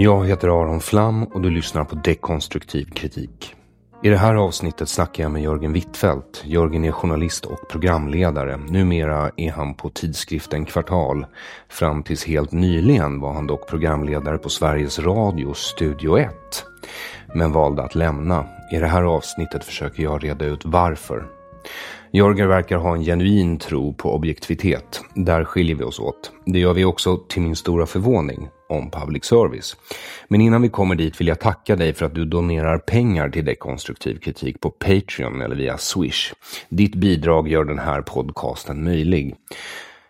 Jag heter Aron Flam och du lyssnar på Dekonstruktiv kritik. I det här avsnittet snackar jag med Jörgen Wittfeldt. Jörgen är journalist och programledare. Numera är han på tidskriften Kvartal. Fram tills helt nyligen var han dock programledare på Sveriges Radio Studio 1. Men valde att lämna. I det här avsnittet försöker jag reda ut varför. Jörgen verkar ha en genuin tro på objektivitet. Där skiljer vi oss åt. Det gör vi också, till min stora förvåning, om public service. Men innan vi kommer dit vill jag tacka dig för att du donerar pengar till dekonstruktiv kritik på Patreon eller via Swish. Ditt bidrag gör den här podcasten möjlig.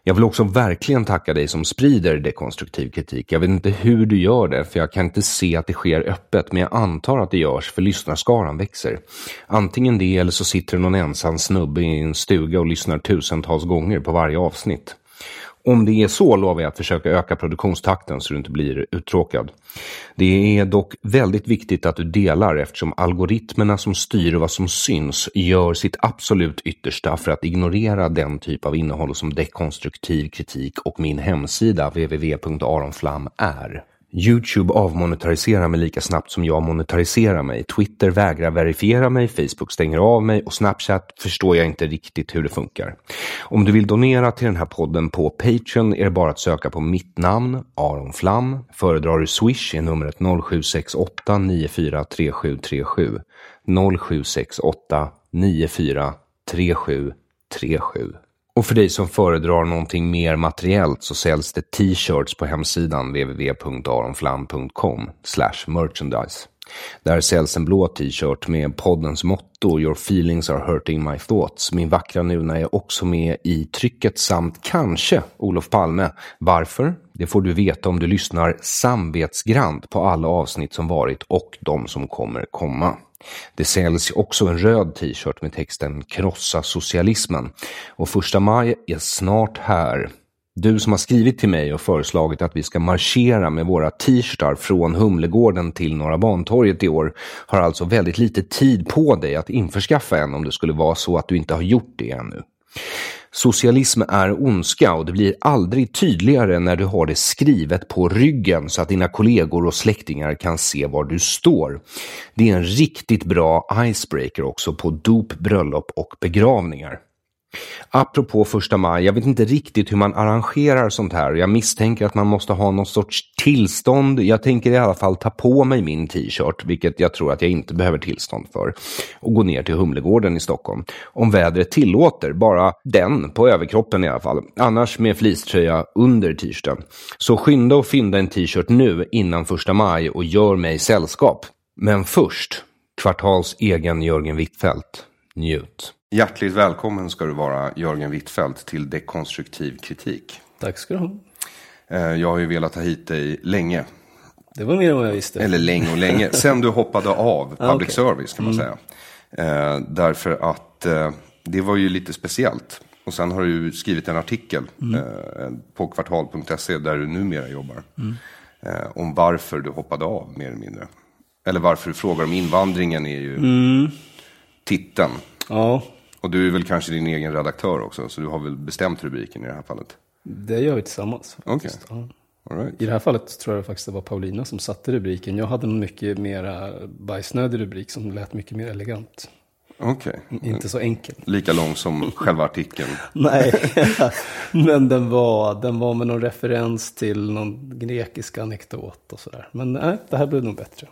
Jag vill också verkligen tacka dig som sprider dekonstruktiv kritik. Jag vet inte hur du gör det, för jag kan inte se att det sker öppet, men jag antar att det görs för lyssnarskaran växer. Antingen det eller så sitter det någon ensam snubbe i en stuga och lyssnar tusentals gånger på varje avsnitt. Om det är så lovar jag att försöka öka produktionstakten så du inte blir uttråkad. Det är dock väldigt viktigt att du delar eftersom algoritmerna som styr vad som syns gör sitt absolut yttersta för att ignorera den typ av innehåll som dekonstruktiv kritik och min hemsida www.aronflam är. Youtube avmonetariserar mig lika snabbt som jag monetariserar mig. Twitter vägrar verifiera mig, Facebook stänger av mig och Snapchat förstår jag inte riktigt hur det funkar. Om du vill donera till den här podden på Patreon är det bara att söka på mitt namn, Aron Flam. Föredrar du Swish är numret 0768 943737. 0768 943737. Och för dig som föredrar någonting mer materiellt så säljs det t-shirts på hemsidan www.aronflam.com merchandise. Där säljs en blå t-shirt med poddens motto Your feelings are hurting my thoughts. Min vackra Nuna är också med i trycket samt kanske Olof Palme. Varför? Det får du veta om du lyssnar samvetsgrant på alla avsnitt som varit och de som kommer komma. Det säljs också en röd t-shirt med texten Krossa socialismen. Och första maj är snart här. Du som har skrivit till mig och föreslagit att vi ska marschera med våra t-shirtar från Humlegården till Norra Bantorget i år har alltså väldigt lite tid på dig att införskaffa en om det skulle vara så att du inte har gjort det ännu. Socialism är ondska och det blir aldrig tydligare när du har det skrivet på ryggen så att dina kollegor och släktingar kan se var du står. Det är en riktigt bra icebreaker också på dop, bröllop och begravningar. Apropå första maj, jag vet inte riktigt hur man arrangerar sånt här. Jag misstänker att man måste ha någon sorts tillstånd. Jag tänker i alla fall ta på mig min t-shirt, vilket jag tror att jag inte behöver tillstånd för, och gå ner till Humlegården i Stockholm. Om vädret tillåter, bara den på överkroppen i alla fall. Annars med fleecetröja under t-shirten. Så skynda och fynda en t-shirt nu innan första maj och gör mig sällskap. Men först, Kvartals egen Jörgen Wittfeldt. Njut. Hjärtligt välkommen ska du vara, Jörgen Wittfeldt, till Dekonstruktiv kritik. Tack ska du ha. Eh, jag har ju velat ha hit dig länge. Det var mer än vad jag visste. Eller länge och länge. Sen du hoppade av public ah, okay. service kan man mm. säga. Eh, därför att eh, det var ju lite speciellt. Och sen har du skrivit en artikel mm. på kvartal.se där du numera jobbar. Mm. Om varför du hoppade av mer eller mindre. Eller varför du frågar om invandringen är ju mm. titeln. Ja. Och du är väl kanske din egen redaktör också, så du har väl bestämt rubriken i det här fallet? Det gör vi tillsammans. Okay. Ja. Right. I det här fallet tror jag faktiskt det var Paulina som satte rubriken. Jag hade en mycket mer bajsnödig rubrik som lät mycket mer elegant. Okej. Okay. Inte så enkel. Lika lång som själva artikeln. Nej, men den var, den var med någon referens till någon grekisk anekdot och sådär. Men nej, det här blev nog bättre.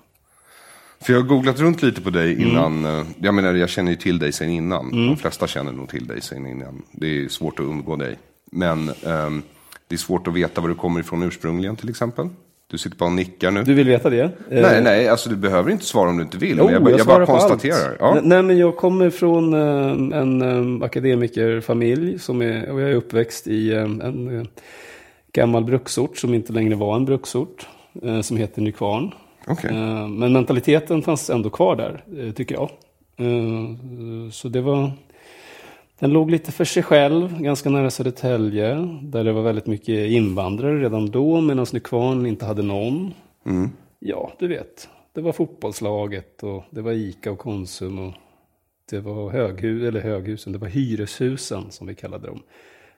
För jag har googlat runt lite på dig mm. innan. Mm. Jag menar, jag känner ju till dig sen innan. Mm. De flesta känner nog till dig sen innan. Det är svårt att umgå dig. Men um, det är svårt att veta var du kommer ifrån ursprungligen till exempel. Du sitter bara och nickar nu. Du vill veta det? Nej, eh, nej, alltså du behöver inte svara om du inte vill. Jo, jag, jag, jag bara konstaterar. Ja. Nej, men jag kommer från uh, en akademikerfamilj som är, och jag är uppväxt i en gammal bruksort som inte längre var en bruksort. Som heter Nykvarn. Okay. Eh, men mentaliteten fanns ändå kvar där, eh, tycker jag. Eh, så det var... Den låg lite för sig själv, ganska nära Södertälje, där det var väldigt mycket invandrare redan då, medan Nykvarn inte hade någon. Mm. Ja, du vet. Det var fotbollslaget och det var Ica och Konsum och det var höghus, eller höghusen, det var hyreshusen som vi kallade dem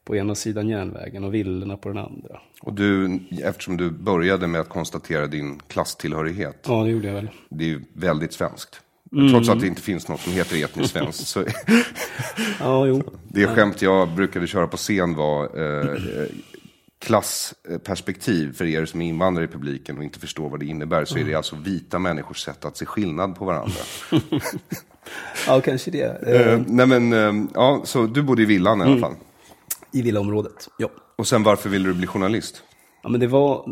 på ena sidan järnvägen och villorna på den andra. Och du, eftersom du började med att konstatera din klasstillhörighet. Ja, det gjorde jag väl. Det är ju väldigt svenskt. Mm. Trots att det inte finns något som heter etniskt svenskt. Så ja, jo. Det skämt jag brukade köra på scen var eh, klassperspektiv för er som är invandrare i publiken och inte förstår vad det innebär. Så är det alltså vita människors sätt att se skillnad på varandra. ja, kanske det. Eh, nej men, eh, ja, så du bodde i villan i alla fall. I villaområdet, ja. Och sen varför ville du bli journalist? Ja, men det var...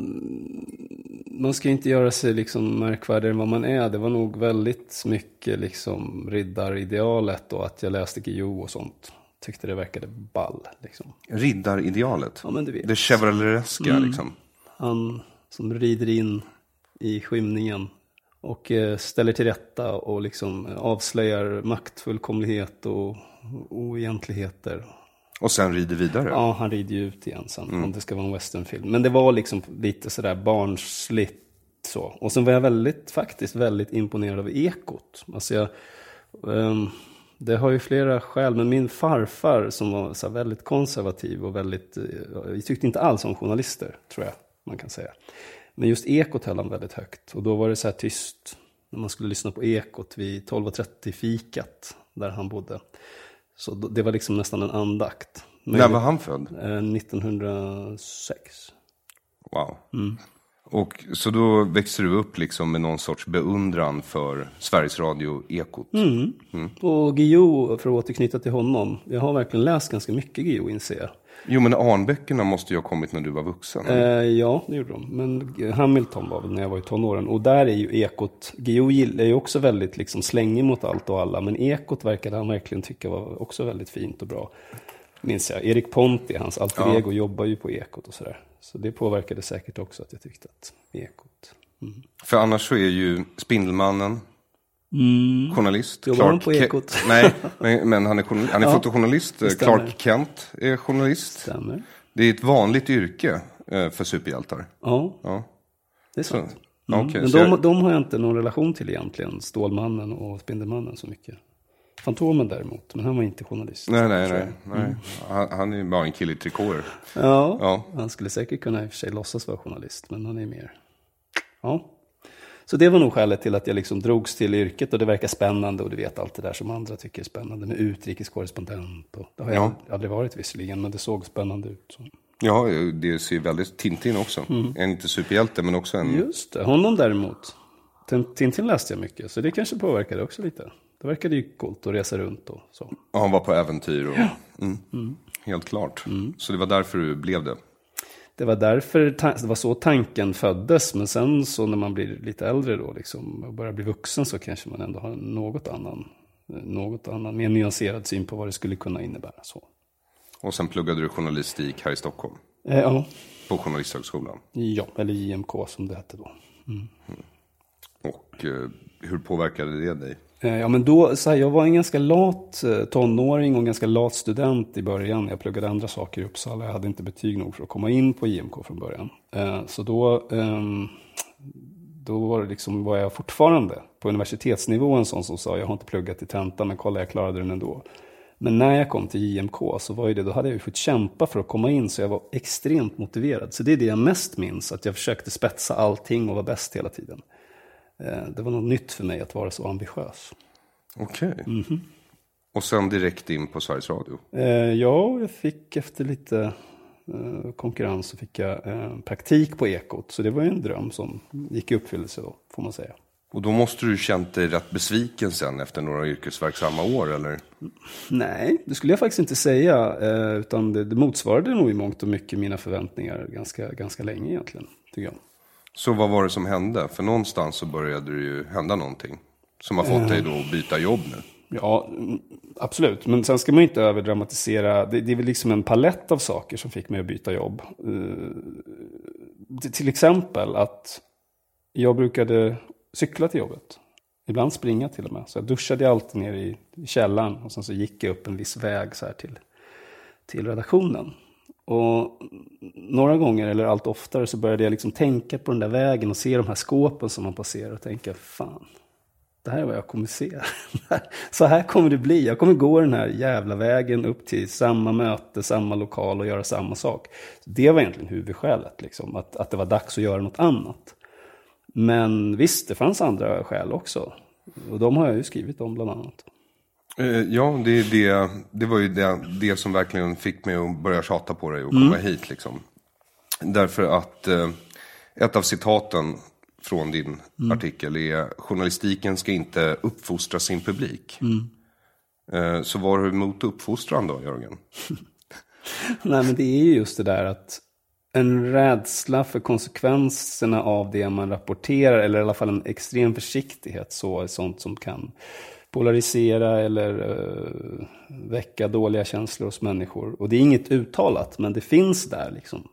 Man ska inte göra sig liksom märkvärdigare än vad man är. Det var nog väldigt mycket liksom riddaridealet och att jag läste GO och sånt. Tyckte det verkade ball. Liksom. Riddaridealet? Ja, men du vet. Det chevalereska mm. liksom? Han som rider in i skymningen och eh, ställer till rätta och liksom avslöjar maktfullkomlighet och oegentligheter och sen rider vidare? Ja, han rider ju ut igen sen, mm. om det ska vara en westernfilm. Men det var liksom lite sådär barnsligt så. Och sen var jag väldigt, faktiskt väldigt imponerad av ekot. Alltså jag, um, det har ju flera skäl, men min farfar som var så väldigt konservativ och väldigt, vi tyckte inte alls om journalister, tror jag man kan säga. Men just ekot höll han väldigt högt. Och då var det så här tyst när man skulle lyssna på ekot vid 12.30 fikat, där han bodde. Så det var liksom nästan en andakt. När var han född? 1906. Eh, wow. Mm. Och så då växte du upp liksom med någon sorts beundran för Sveriges Radio-ekot? Mm. mm. Och Guillou, för att återknyta till honom, jag har verkligen läst ganska mycket Guillou inser jag. Jo, men Arnböckerna måste ju ha kommit när du var vuxen. Eh, ja, det gjorde de. Men Hamilton var väl när jag var i tonåren. Och där är ju ekot, Geo är ju också väldigt liksom slängig mot allt och alla. Men ekot verkade han verkligen tycka var också väldigt fint och bra. Minns jag. Erik Ponti, hans alter ja. ego, jobbar ju på ekot och sådär. Så det påverkade säkert också att jag tyckte att ekot. Mm. För annars så är ju Spindelmannen, Mm. Journalist. Jobbar han på Ekot? Nej, men, men, han är, han är ja, fotojournalist. Clark Kent är journalist. Stämmer. Det är ett vanligt yrke eh, för superhjältar. Ja, ja. det är sant. Så, mm. okay, men de, jag... de har jag inte någon relation till egentligen, Stålmannen och Spindelmannen så mycket. Fantomen däremot, men han var inte journalist. Nej, nej, nej. nej. Mm. Han, han, är bara en kille i trikåer. Ja, ja, han skulle säkert kunna i och för sig låtsas vara journalist, men han är mer... Ja. Så det var nog skälet till att jag liksom drogs till yrket och det verkar spännande och du vet allt det där som andra tycker är spännande med utrikeskorrespondent. Och det har jag aldrig varit visserligen, men det såg spännande ut. Så. Ja, det ser väldigt Tintin också. Mm. En inte superhjälte, men också en... Just det, honom däremot. Tintin läste jag mycket, så det kanske påverkade också lite. Det verkade ju coolt att resa runt och så. Ja, han var på äventyr och... Ja. Mm. Mm. Helt klart. Mm. Så det var därför du blev det? Det var därför, det var så tanken föddes. Men sen så när man blir lite äldre då, liksom, och börjar bli vuxen så kanske man ändå har något annan, något annan, mer nyanserad syn på vad det skulle kunna innebära. Så. Och sen pluggade du journalistik här i Stockholm? Eh, ja. På Journalisthögskolan? Ja, eller JMK som det hette då. Mm. Mm. Och eh, hur påverkade det dig? Eh, ja, men då, så här, jag var en ganska lat eh, tonåring och en ganska lat student i början. Jag pluggade andra saker i Uppsala. Jag hade inte betyg nog för att komma in på IMK från början. Eh, så då, ehm, då var, det liksom, var jag fortfarande på universitetsnivå en sån som sa jag har inte pluggat i tentan men kolla jag klarade den ändå. Men när jag kom till JMK så var det, då hade jag ju fått kämpa för att komma in så jag var extremt motiverad. Så det är det jag mest minns, att jag försökte spetsa allting och vara bäst hela tiden. Eh, det var något nytt för mig att vara så ambitiös. Okej. Okay. Mm -hmm. Och sen direkt in på Sveriges Radio? Eh, ja, jag fick efter lite eh, konkurrens så fick jag praktik på Ekot. Så det var ju en dröm som gick i uppfyllelse då, får man säga. Och då måste du känt dig rätt besviken sen efter några yrkesverksamma år, eller? Nej, det skulle jag faktiskt inte säga. Utan det, det motsvarade nog i mångt och mycket mina förväntningar ganska, ganska länge egentligen, tycker jag. Så vad var det som hände? För någonstans så började det ju hända någonting. Som har fått dig då att byta jobb nu. Ja, absolut. Men sen ska man ju inte överdramatisera. Det, det är väl liksom en palett av saker som fick mig att byta jobb. Uh, till exempel att jag brukade cykla till jobbet. Ibland springa till och med. Så jag duschade alltid ner i, i källaren. Och sen så gick jag upp en viss väg så här till, till redaktionen. Och några gånger, eller allt oftare, så började jag liksom tänka på den där vägen och se de här skåpen som man passerar och tänka, fan, det här är vad jag kommer se. så här kommer det bli. Jag kommer gå den här jävla vägen upp till samma möte, samma lokal och göra samma sak. Det var egentligen huvudskälet, liksom, att, att det var dags att göra något annat. Men visst, det fanns andra skäl också. Och de har jag ju skrivit om bland annat. Eh, ja, det, det, det var ju det, det som verkligen fick mig att börja tjata på dig och komma mm. hit. Liksom. Därför att eh, ett av citaten från din mm. artikel är journalistiken ska inte uppfostra sin publik. Mm. Eh, så var du emot uppfostran då, Jörgen? Nej, men det är ju just det där att en rädsla för konsekvenserna av det man rapporterar, eller i alla fall en extrem försiktighet, så är sånt som kan polarisera eller uh, väcka dåliga känslor hos människor. Och det är inget uttalat, men det finns där liksom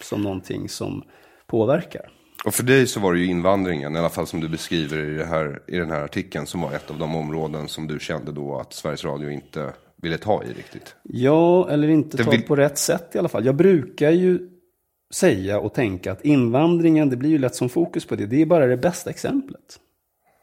som någonting som påverkar. Och för dig så var det ju invandringen, i alla fall som du beskriver i, här, i den här artikeln, som var ett av de områden som du kände då att Sveriges Radio inte ville ta i riktigt. Ja, eller inte det ta vill... på rätt sätt i alla fall. Jag brukar ju säga och tänka att invandringen, det blir ju lätt som fokus på det, det är bara det bästa exemplet.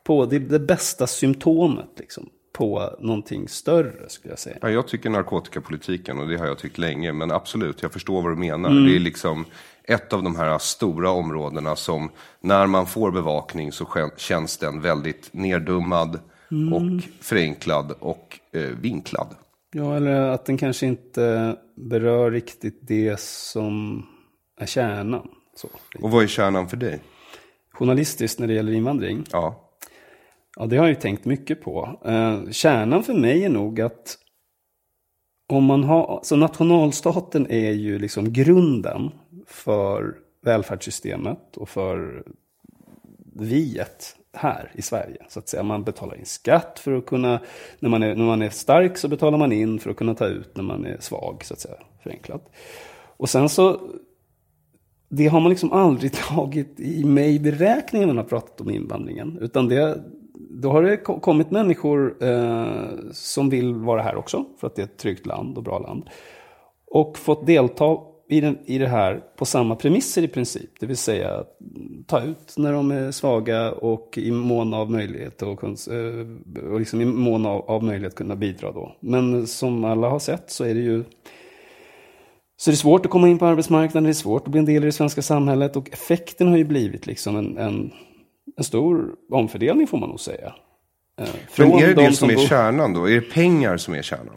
På det, det bästa symptomet liksom på någonting större skulle jag säga. Ja, jag tycker narkotikapolitiken och det har jag tyckt länge. Men absolut, jag förstår vad du menar. Mm. Det är liksom ett av de här stora områdena som när man får bevakning så känns den väldigt nerdummad mm. och förenklad och eh, vinklad. Ja, eller att den kanske inte berör riktigt det som är kärnan. Så. Och vad är kärnan för dig? Journalistiskt när det gäller invandring? Ja. Ja, det har jag ju tänkt mycket på. Eh, kärnan för mig är nog att om man har, så nationalstaten är ju liksom grunden för välfärdssystemet och för viet här i Sverige. Så att säga. Man betalar in skatt för att kunna, när man, är, när man är stark så betalar man in för att kunna ta ut när man är svag, så att säga, förenklat. Och sen så, det har man liksom aldrig tagit i med i beräkningen när man har pratat om invandringen. Utan det, då har det kommit människor eh, som vill vara här också, för att det är ett tryggt land och bra land. Och fått delta i, den, i det här på samma premisser i princip. Det vill säga ta ut när de är svaga och i mån av möjlighet och, eh, och liksom i mån av, av möjlighet kunna bidra då. Men som alla har sett så är det ju så det är svårt att komma in på arbetsmarknaden, det är svårt att bli en del i det svenska samhället och effekten har ju blivit liksom en, en en stor omfördelning får man nog säga. Eh, Men är det det som, är kärnan då? Är det pengar som är kärnan?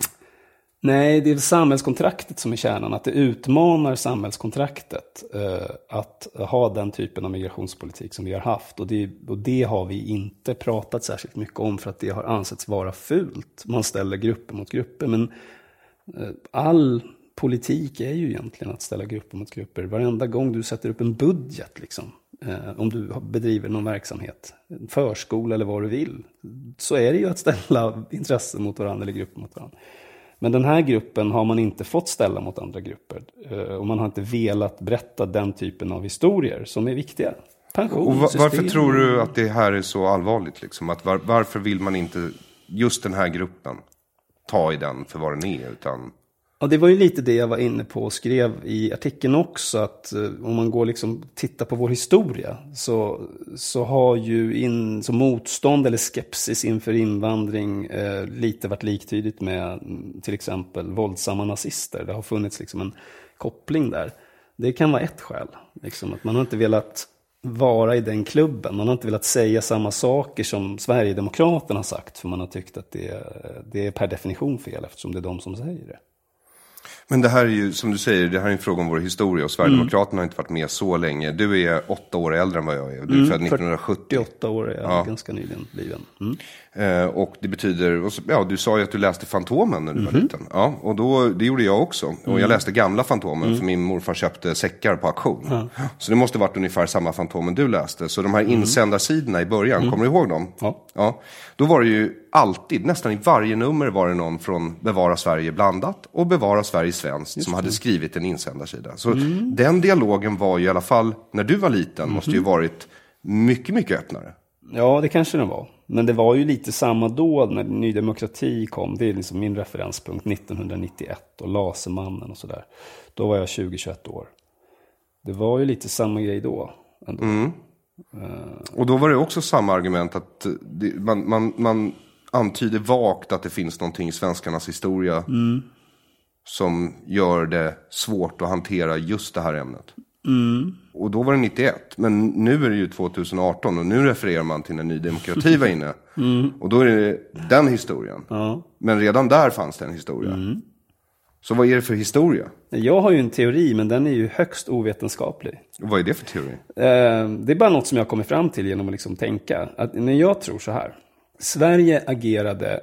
Nej, det är samhällskontraktet som är kärnan. Att det utmanar samhällskontraktet. Eh, att ha den typen av migrationspolitik som vi har haft. Och det, och det har vi inte pratat särskilt mycket om för att det har ansetts vara fult. Man ställer grupper mot grupper. Men eh, all politik är ju egentligen att ställa grupper mot grupper. Varenda gång du sätter upp en budget liksom, om du bedriver någon verksamhet, förskola eller vad du vill, så är det ju att ställa intressen mot varandra eller grupper mot varandra. Men den här gruppen har man inte fått ställa mot andra grupper. Eh, och man har inte velat berätta den typen av historier som är viktiga. Pension, och varför tror du att det här är så allvarligt? Liksom? Att var, varför vill man inte just den här gruppen ta i den för vad den är? Utan... Ja, det var ju lite det jag var inne på och skrev i artikeln också. Att eh, om man går liksom tittar på vår historia så, så har ju in, så motstånd eller skepsis inför invandring eh, lite varit liktydigt med mm, till exempel våldsamma nazister. Det har funnits liksom en koppling där. Det kan vara ett skäl. Liksom, att man har inte velat vara i den klubben. Man har inte velat säga samma saker som Sverigedemokraterna har sagt. För man har tyckt att det, det är per definition fel eftersom det är de som säger det. Men det här är ju, som du säger, det här är en fråga om vår historia och Sverigedemokraterna mm. har inte varit med så länge. Du är åtta år äldre än vad jag är. Du är mm, född 1970. 48 år är jag ja. ganska nyligen bliven. Mm. Eh, och det betyder, ja du sa ju att du läste Fantomen när du var mhm. liten. Ja, och då, det gjorde jag också. Och jag mm. läste gamla Fantomen mm. för min morfar köpte säckar på auktion. Så det måste varit ungefär samma Fantomen du läste. Så de här mm. insändarsidorna i början, kommer du ihåg dem? Ja. ja. Då var det ju alltid, nästan i varje nummer var det någon från Bevara Sverige blandat och Bevara Sverige svenskt Just som hade skrivit en insändarsida. Så mm. den dialogen var ju i alla fall, när du var liten, mm. måste ju varit mycket, mycket öppnare. Ja, det kanske den var. Men det var ju lite samma då när Ny Demokrati kom. Det är liksom min referenspunkt 1991 och Lasermannen och sådär. Då var jag 20-21 år. Det var ju lite samma grej då. Mm. Och då var det också samma argument att det, man, man, man antyder vagt att det finns någonting i svenskarnas historia som gör det svårt att hantera just det här ämnet. Och då var det 91, men nu är det ju 2018 och nu refererar man till när Ny Demokrati var inne. Och då är det den historien. Ja. Men redan där fanns det en historia. Så vad är det för historia? Jag har ju en teori, men den är ju högst ovetenskaplig. Vad är det för teori? Eh, Det är bara något som jag kommer fram till genom att liksom tänka. Att när jag tror så här. Sverige agerade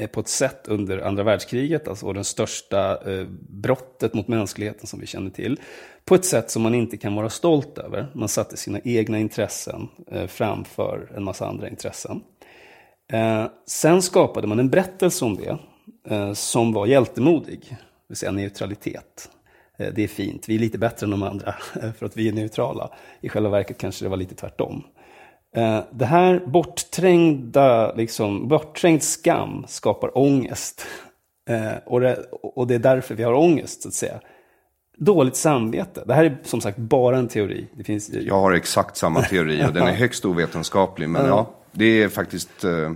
Eh, på ett sätt under andra världskriget, alltså den största eh, brottet mot mänskligheten som vi känner till, på ett sätt som man inte kan vara stolt över. Man satte sina egna intressen eh, framför en massa andra intressen. Eh, sen skapade man en berättelse om det eh, som var hjältemodig, det vill säga neutralitet. Eh, det är fint, vi är lite bättre än de andra för att vi är neutrala. I själva verket kanske det var lite tvärtom. Eh, Det här bortträngda, liksom, bortträngd skam skapar ångest. Eh, Och det, och det är därför vi har ångest, så att säga. Dåligt samvete. Det här är som sagt bara en teori. Det finns, Jag har exakt samma teori och den är högst ovetenskaplig. Men ja, det är faktiskt eh,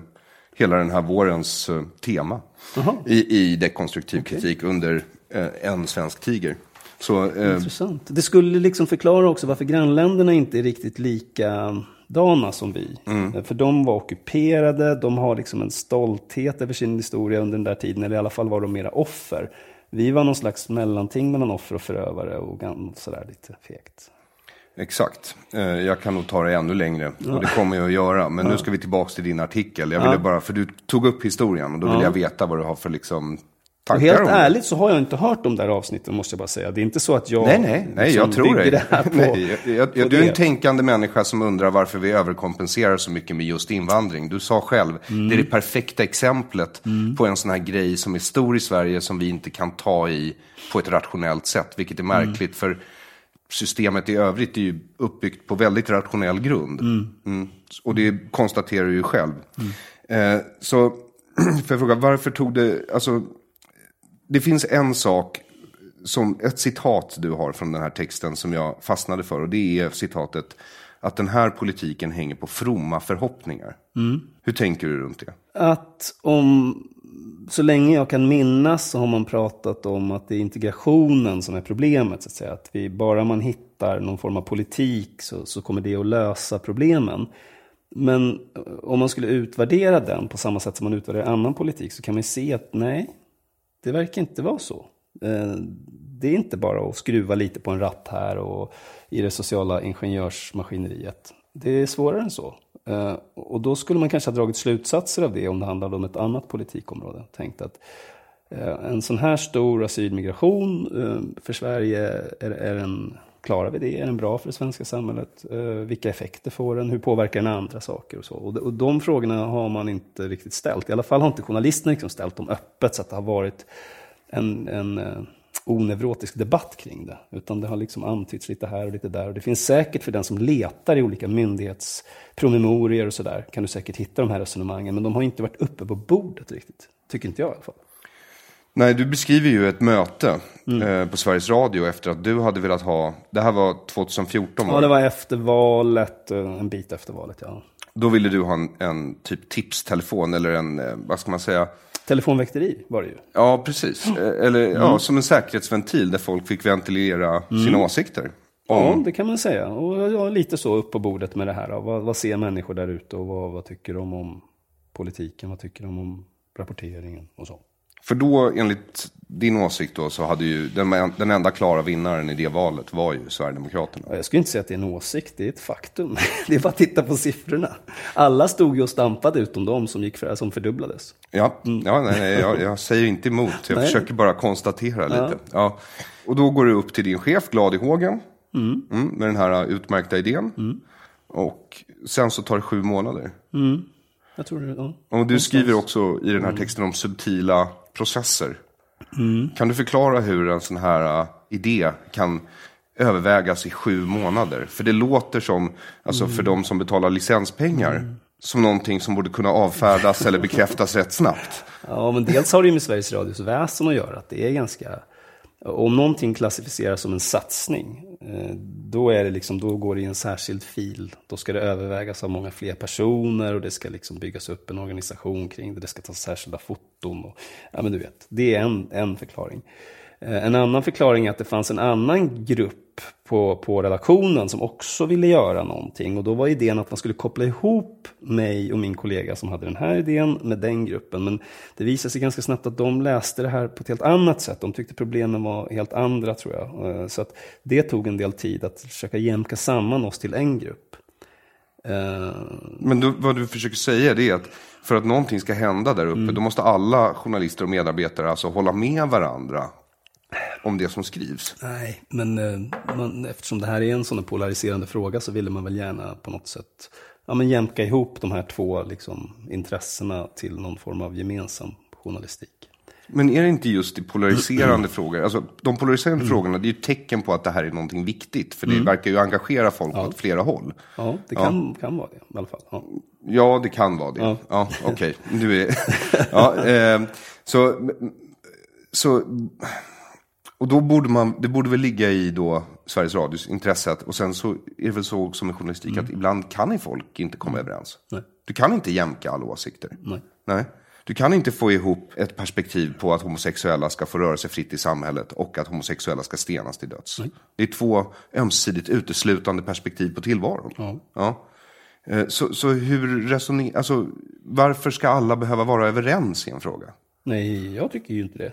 hela den här vårens eh, tema i, i dekonstruktiv kritik under eh, en svensk tiger. Så eh, Intressant. Det skulle liksom förklara också varför grannländerna inte är riktigt likadana som vi. Mm. För de var ockuperade, de har liksom en stolthet över sin historia under den där tiden, eller i alla fall var de mera offer. Vi var någon slags mellanting mellan offer och förövare och sådär lite fegt. exakt, eh, jag kan nog ta det ännu längre och det kommer jag att göra. Men nu ska vi tillbaka till din artikel. Jag ville bara, för du tog upp historien och då vill jag veta vad du har för liksom tankar helt om ärligt så har jag inte hört de där avsnitten måste jag bara säga. Det är inte så att jag Nej, nej, nej, jag tror dig. det här på, nej, jag, jag, på du är det. en tänkande människa som undrar varför vi överkompenserar så mycket med just invandring. Du sa själv, Mm. det är det perfekta exemplet på en sån här grej som är stor i Sverige som vi inte kan ta i på ett rationellt sätt. Vilket är Mm. märkligt, för systemet i övrigt är ju uppbyggt på väldigt rationell grund. Mm. Och det konstaterar du ju själv. Mm. Eh, så, får jag fråga, varför tog det, alltså, det finns en sak som ett citat du har från den här texten som jag fastnade för. Och det är citatet att den här politiken hänger på fromma förhoppningar. Hur tänker du runt det? Att om, så länge jag kan minnas så har man pratat om att det är integrationen som är problemet. Så att säga. Att vi, bara man hittar någon form av politik så, så kommer det att lösa problemen. Men om man skulle utvärdera den på samma sätt som man utvärderar annan politik så kan man se att nej, det verkar inte vara så. Eh, det är inte bara att skruva lite på en ratt här och i det sociala ingenjörsmaskineriet. Det är svårare än så. Eh, och då skulle man kanske ha dragit slutsatser av det om det handlade om ett annat politikområde. Tänkt att eh, en sån här stor asylmigration för Sverige, är, en klarar vi det? Är den bra för det svenska samhället? Eh, Vilka effekter får den? Hur påverkar den andra saker? Och, så? och, de, och de frågorna har man inte riktigt ställt. I alla fall har inte journalisterna liksom ställt dem öppet så att det har varit en, en eh, onevrotisk debatt kring det. Utan det har liksom antytts lite här och lite där. Och det finns säkert för den som letar i olika myndighetspromemorior och sådär, kan du säkert hitta de här resonemangen. Men de har inte varit uppe på bordet riktigt. Tycker inte jag i alla fall. Nej, du beskriver ju ett möte eh, på Sveriges Radio efter att du hade velat ha, det här var 2014 Ja, var det det? var efter valet, eh, en bit efter valet, ja. Då ville du ha en, en typ tipstelefon eller en, eh, vad ska man säga, Telefonväkteri var det ju. Ja, precis. Eh, Eller ja, som en säkerhetsventil där folk fick ventilera sina åsikter. Ja, det kan man säga. Och ja, lite så upp på bordet med det här. Vad, vad ser människor där ute och vad, vad tycker de om politiken? Vad tycker de om rapporteringen och så? För då, enligt din åsikt då, så hade ju den, den enda klara vinnaren i det valet var ju Sverigedemokraterna. Ja, Jag skulle inte säga att det är en åsikt, det är ett faktum. Det är bara att titta på siffrorna. Alla stod ju och stampade utom de som, gick för, som fördubblades. Ja, ja nej, nej, jag, jag säger inte emot. Jag Nej. försöker bara konstatera lite. Ja. Och då går du upp till din chef, glad i hågen. Mm, med den här utmärkta idén. Och sen så tar det sju månader. Jag tror det, ja. Och du skriver också i den här texten om subtila processer. Kan du förklara hur en sån här uh, idé kan övervägas i sju månader? För det låter som, alltså för de som betalar licenspengar, som någonting som borde kunna avfärdas eller bekräftas rätt snabbt. Ja, men dels har det ju med Sveriges Radios väsen att göra. Att det är ganska Om någonting klassificeras som en satsning, Eh, då, är det liksom, då går det i en särskild fil. Då ska det övervägas av många fler personer och det ska liksom byggas upp en organisation kring det. Det ska tas särskilda foton. Och, ja, men du vet, det är en, en förklaring. Eh, en annan förklaring är att det fanns en annan grupp på, på redaktionen som också ville göra någonting. Och då var idén att man skulle koppla ihop mig och min kollega som hade den här idén med den gruppen. Men det visade sig ganska snabbt att de läste det här på ett helt annat sätt. De tyckte problemen var helt andra tror jag. Eh, så att det tog en del tid att försöka jämka samman oss till en grupp. Eh, Men då, vad du försöker säga är att för att någonting ska hända där uppe, mm. då måste alla journalister och medarbetare alltså hålla med varandra om det som skrivs. Nej, men eh, man, eftersom det här är en sån polariserande fråga så ville man väl gärna på något sätt ja, men jämka ihop de här två liksom, intressena till någon form av gemensam journalistik. Men är det inte just i polariserande frågor, alltså de polariserande mm. frågorna, det är ju tecken på att det här är någonting viktigt, för det mm. verkar ju engagera folk ja. åt flera håll. Ja, det kan, ja. kan vara det i alla fall. Ja, ja det kan vara det. Ja, ja okej. Okay. ja, eh, så, så och då borde man, det borde väl ligga i då Sveriges Radios intresse att, och sen så är det väl så som i journalistik mm. att ibland kan i folk inte komma överens. Nej. Du kan inte jämka alla åsikter. Nej. Nej. Du kan inte få ihop ett perspektiv på att homosexuella ska få röra sig fritt i samhället och att homosexuella ska stenas till döds. Nej. Det är två ömsesidigt uteslutande perspektiv på tillvaron. Ja. ja. Eh, så, så hur resonerar, alltså varför ska alla behöva vara överens i en fråga? Nej, jag tycker ju inte det.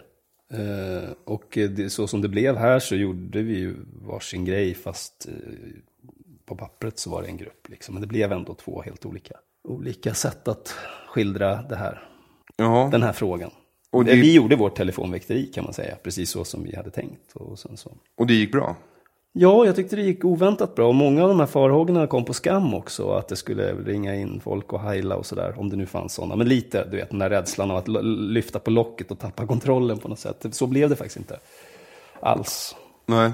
Eh, och det, så som det blev här så gjorde vi ju varsin grej fast eh, på pappret så var det en grupp. Liksom. Men det blev ändå två helt olika, olika sätt att skildra det här. Jaha. Den här frågan. Och det... Vi gjorde vårt telefonväkteri kan man säga, precis så som vi hade tänkt. Och, så. och det gick bra? Ja, jag tyckte det gick oväntat bra. Och många av de här farhågorna kom på skam också. Att det skulle ringa in folk och heila och sådär. Om det nu fanns sådana. Men lite, du vet, den där rädslan av att lyfta på locket och tappa kontrollen på något sätt. Så blev det faktiskt inte alls. Nej,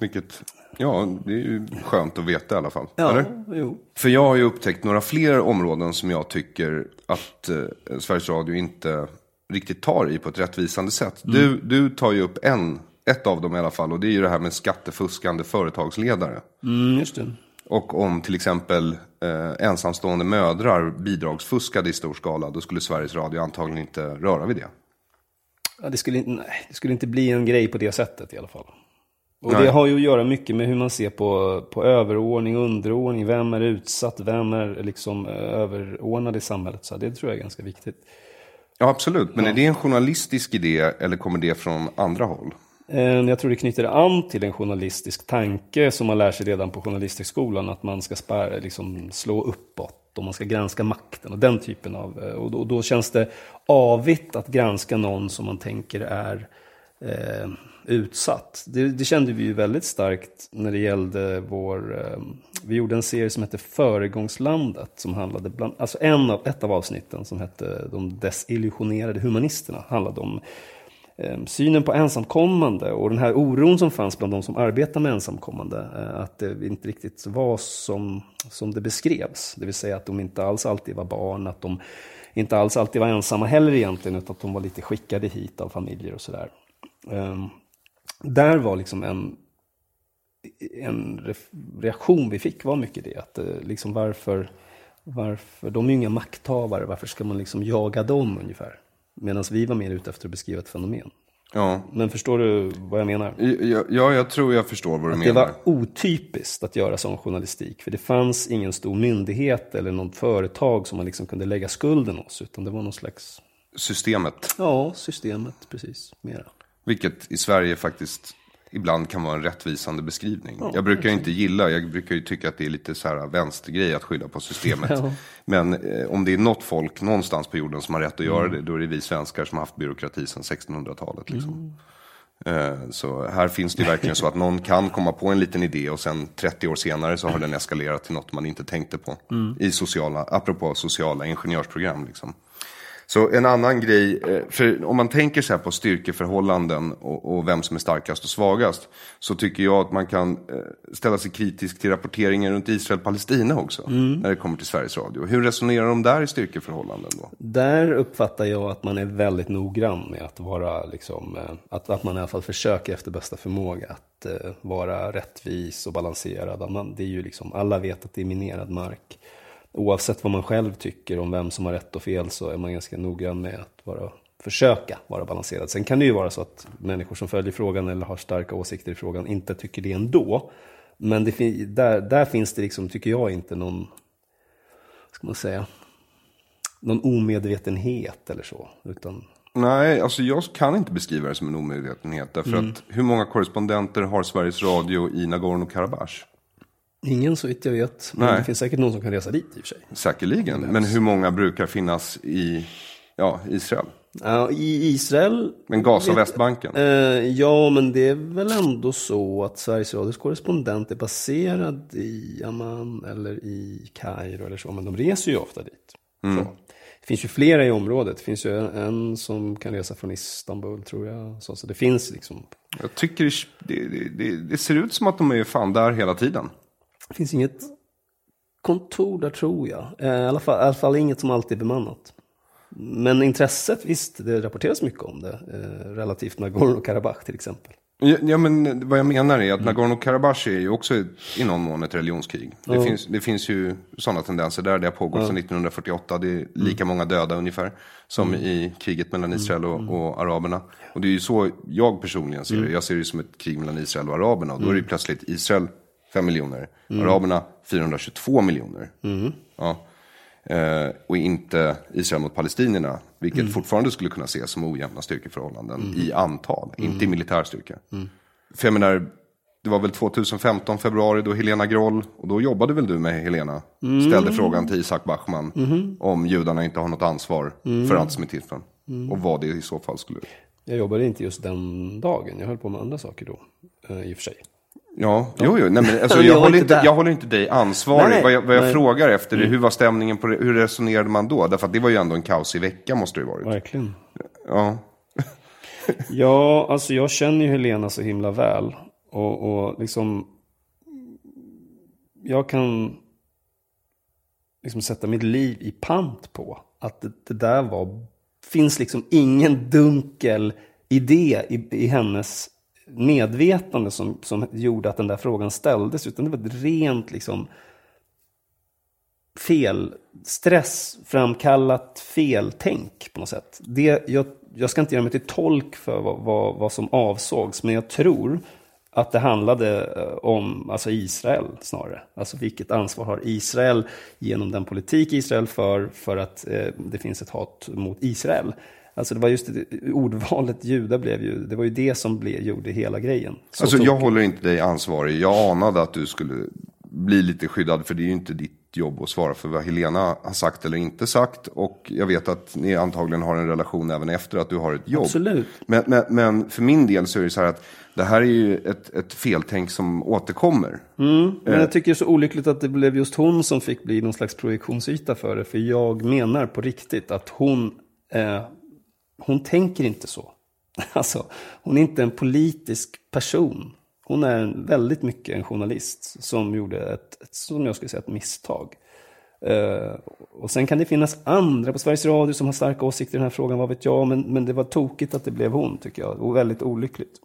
vilket, ja, det är ju skönt att veta i alla fall. Ja, eller? jo. För jag har ju upptäckt några fler områden som jag tycker att eh, Sveriges Radio inte riktigt tar i på ett rättvisande sätt. Mm. Du, du tar ju upp en ett av dem i alla fall. Och det är ju det här med skattefuskande företagsledare. Mm, just det. Och om till exempel eh, ensamstående mödrar bidragsfuskade i stor skala. Då skulle Sveriges Radio antagligen inte röra vid det. Ja, det, skulle, nej, det skulle inte bli en grej på det sättet i alla fall. Och nej. det har ju att göra mycket med hur man ser på, på överordning, underordning. Vem är utsatt? Vem är liksom eh, överordnad i samhället? Så det tror jag är ganska viktigt. Ja, absolut. Men ja. är det en journalistisk idé eller kommer det från andra håll? Eh, jag tror det knyter an till en journalistisk tanke som man lär sig redan på journalistikskolan. Att man ska spär, liksom, slå uppåt och man ska granska makten och den typen av... Eh, och då, och då känns det avigt att granska någon som man tänker är eh, utsatt. Det, det, kände vi ju väldigt starkt när det gällde vår... Eh, vi gjorde en serie som hette Föregångslandet. Som handlade bland, alltså en av, ett av avsnitten som hette De desillusionerade humanisterna. handlade om Ehm, synen på ensamkommande och den här oron som fanns bland de som arbetar med ensamkommande. Eh, att det inte riktigt var som, som det beskrevs. Det vill säga att de inte alls alltid var barn, att de inte alls alltid var ensamma heller egentligen, utan att de var lite skickade hit av familjer och sådär. Ehm, där var liksom en, en reaktion vi fick var mycket det. Att eh, liksom varför, varför, de är ju inga makthavare, varför ska man liksom jaga dem ungefär? Medan vi var mer ute efter att beskriva ett fenomen. Ja. Men förstår du vad jag menar? Ja, ja jag tror jag förstår vad du att menar. Det var otypiskt att göra sån journalistik. För det fanns ingen stor myndighet eller något företag som man liksom kunde lägga skulden hos. Utan det var någon slags... Systemet. Ja, systemet, precis. Mera. Vilket i Sverige faktiskt ibland kan vara en rättvisande beskrivning. Ja, jag brukar inte gilla, jag brukar ju tycka att det är lite så här vänstergrej att skylla på systemet. Ja. Men eh, om det är något folk någonstans på jorden som har rätt att mm. göra det, då är det vi svenskar som har haft byråkrati sedan 1600-talet. Liksom. Mm. Eh, så här finns det verkligen så att någon kan komma på en liten idé och sen 30 år senare så har den eskalerat till något man inte tänkte på. Mm. I sociala, apropå sociala ingenjörsprogram. Liksom. Så en annan grej, eh, för om man tänker så här på styrkeförhållanden och, och vem som är starkast och svagast. Så tycker jag att man kan eh, ställa sig kritisk till rapporteringen runt Israel-Palestina också. Mm. När det kommer till Sveriges Radio. Hur resonerar de där i styrkeförhållanden då? Där uppfattar jag att man är väldigt noggrann med att vara, liksom, eh, att, att man i alla fall försöker efter bästa förmåga att vara rättvis och balanserad. Man, det är ju liksom, alla vet att det är minerad mark. Oavsett vad man själv tycker om vem som har rätt och fel så är man ganska noggrann med att vara, försöka vara balanserad. Sen kan det ju vara så att människor som följer frågan eller har starka åsikter i frågan inte tycker det ändå. Men det, där, där finns det, liksom, tycker jag, inte någon, ska man säga, någon omedvetenhet eller så. Utan... Nej, alltså jag kan inte beskriva det som en omedvetenhet. Därför mm. att hur många korrespondenter har Sveriges Radio i Nagorno-Karabach? Ingen så vitt jag vet. Men Nej. det finns säkert någon som kan resa dit i och för sig. Säkerligen. Men hur många brukar finnas i ja, Israel? Ja, I Israel. Men Gaza och Västbanken? Eh, ja, men det är väl ändå så att Sveriges Radios korrespondent är baserad i Amman eller i Kairo eller så. Men de reser ju ofta dit. Mm. Det finns ju flera i området. Det finns ju en, som kan resa från Istanbul tror jag. Så, så det finns liksom. Jag tycker det, det, det, det ser ut som att de är fan där hela tiden. Det finns inget kontor där tror jag. Eh, I alla fall, i alla fall inget som alltid är bemannat. Men intresset, visst, det rapporteras mycket om det. Eh, relativt Nagorno-Karabach till exempel. Ja, ja, men vad jag menar är att mm. Nagorno-Karabach är ju också i någon mån ett religionskrig. Det, mm. finns, det finns ju sådana tendenser där. Det har pågått mm. sedan 1948. Det är lika många döda ungefär som mm. i kriget mellan Israel och, mm. och, araberna. Och det är ju så jag personligen ser det. Mm. Jag ser det som ett krig mellan Israel och araberna. Och då är det plötsligt Israel 5 miljoner. Mm. Araberna 422 miljoner. Mm. Ja. Eh, och inte Israel mot palestinierna. Vilket mm. fortfarande skulle kunna ses som ojämna styrkeförhållanden mm. i antal. Inte i mm. militär styrka. Mm. För jag menar, det var väl 2015 februari då Helena Groll, och då jobbade väl du med Helena, ställde frågan till Isak Bachman mm-hmm. om judarna inte har något ansvar för antisemitismen. Och vad det i så fall skulle... Jag jobbade inte just den dagen, jag höll på med andra saker då, eh, i och för sig. Ja, jo, jo. Nej, men, alltså, jag, håller inte, jag håller inte dig ansvarig. Nej, vad jag, vad jag frågar efter är, mm. hur var stämningen på det? Hur resonerade man då? Därför att det var ju ändå en kaosig vecka måste det ju varit. Verkligen. Ja. ja, alltså jag känner ju Helena så himla väl. Och, och liksom, jag kan liksom sätta mitt liv i pant på att det, det där var, finns liksom ingen dunkel idé i, i hennes medvetande som, som gjorde att den där frågan ställdes, utan det var ett rent liksom fel, stressframkallat feltänk på något sätt. Det, jag, jag ska inte göra mig till tolk för vad, vad, vad som avsågs, men jag tror att det handlade eh, om alltså Israel snarare. Alltså vilket ansvar har Israel genom den politik Israel för, för att eh, det finns ett hat mot Israel. Alltså det var just det, ordvalet judar blev ju, det var ju det som blev, gjorde hela grejen. Så alltså jag håller inte dig ansvarig. Jag anade att du skulle bli lite skyddad för det är ju inte ditt jobb att svara för vad Helena har sagt eller inte sagt. Och jag vet att ni antagligen har en relation även efter att du har ett jobb. Absolut. Men, men, men för min del så är det så här att det här är ju ett, ett feltänk som återkommer. Mm, men jag tycker det är så olyckligt att det blev just hon som fick bli någon slags projektionsyta för det. För jag menar på riktigt att hon eh, hon tänker inte så. Alltså, hon är inte en politisk person. Hon är väldigt mycket en journalist som gjorde ett, ett som jag skulle säga, ett misstag. Uh, och sen kan det finnas andra på Sveriges Radio som har starka åsikter i den här frågan, vad vet jag. Men, men det var tokigt att det blev hon, tycker jag. Och väldigt olyckligt.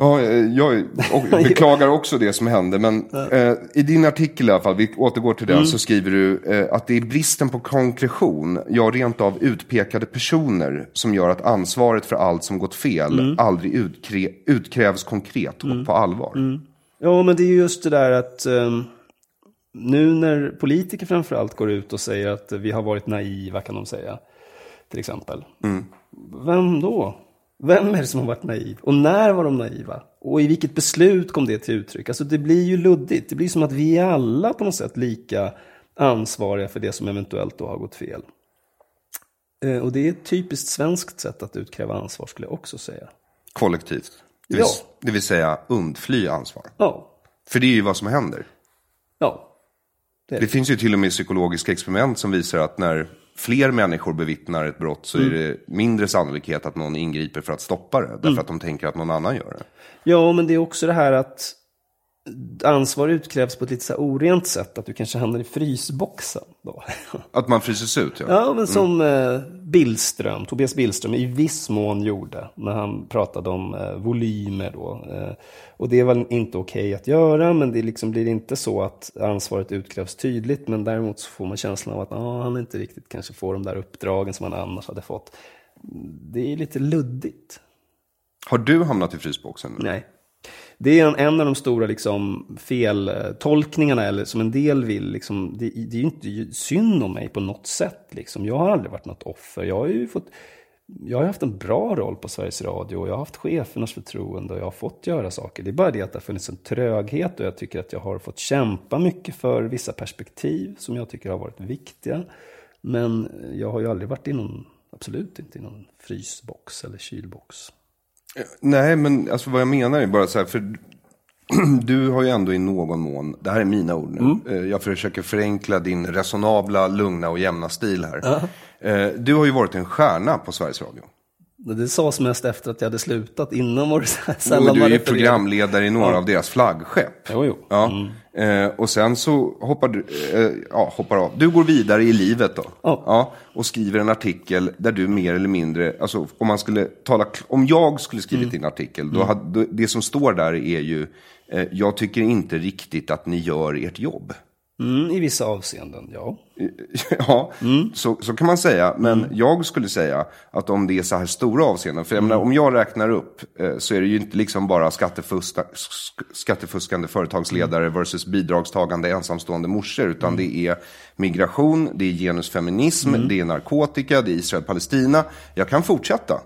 Ja, eh, jag beklagar också det som hände. Men eh, i din artikel i alla fall, vi återgår till den, mm. så skriver du eh, att det är bristen på konkretion, ja rent av utpekade personer, som gör att ansvaret för allt som gått fel mm. aldrig utkrä utkrävs konkret och mm. på allvar. Mm. Ja, men det är just det där att um, nu när politiker framförallt går ut och säger att vi har varit naiva, kan de säga, till exempel. Mm. Vem då? Vem är det som har varit naiv? Och när var de naiva? Och i vilket beslut kom det till uttryck? Alltså det blir ju luddigt. Det blir som att vi är alla på något sätt lika ansvariga för det som eventuellt då har gått fel. Eh, och det är ett typiskt svenskt sätt att utkräva ansvar skulle jag också säga. Kollektivt? Det vill, ja. det vill säga undfly ansvar? Ja. För det är ju vad som händer. Ja. Det, det finns ju till och med psykologiska experiment som visar att när fler människor bevittnar ett brott så är det mindre sannolikhet att någon ingriper för att stoppa det. Därför att de tänker att någon annan gör det. Ja, men det är också det här att ansvar utkrävs på ett lite så orent sätt. Att du kanske hamnar i frysboxen. Då. Att man fryses ut, ja. Ja, men som eh, Billström, Tobias Billström i viss mån gjorde. När han pratade om eh, volymer då. Eh, och det är väl inte okej att göra, men det liksom blir inte så att ansvaret utkrävs tydligt. Men däremot så får man känslan av att ah, han inte riktigt kanske får de där uppdragen som han annars hade fått. Det är lite luddigt. Har du hamnat i frysboxen? nu? Nej. Det är en, en av de stora liksom, feltolkningarna, eller som en del vill. Liksom, det, det är ju inte synd om mig på något sätt. Liksom. Jag har aldrig varit något offer. Jag har ju fått, jag har haft en bra roll på Sveriges Radio. Och jag har haft chefernas förtroende och jag har fått göra saker. Det är bara det att det har funnits en tröghet och jag tycker att jag har fått kämpa mycket för vissa perspektiv som jag tycker har varit viktiga. Men jag har ju aldrig varit i någon, absolut inte i någon frysbox eller kylbox. Nej, men alltså vad jag menar är bara så här, för du har ju ändå i någon mån, det här är mina ord nu, eh, jag försöker förenkla din resonabla, lugna och jämna stil här. Eh, Du har ju varit en stjärna på Sveriges Radio. Det sades mest efter att jag hade slutat. Innan var det så här, Och sällan du är ju programledare i några av deras flaggskepp. Jo, jo. Ja. Eh, och sen så hoppar du, eh, ja, hoppar av. Du går vidare i livet då. Ja. och skriver en artikel där du mer eller mindre, alltså om man skulle tala, om jag skulle skrivit din artikel, då hade, då, det som står där är ju, eh, jag tycker inte riktigt att ni gör ert jobb. Mm, I vissa avseenden, ja. Ja, så, så kan man säga. Men jag skulle säga att om det är så här stora avseenden. För jag menar, om jag räknar upp eh, så är det ju inte liksom bara skattefuska, sk- skattefuskande företagsledare versus bidragstagande ensamstående morsor. Utan det är migration, det är genusfeminism, det är narkotika, det är Israel-Palestina. Jag kan fortsätta.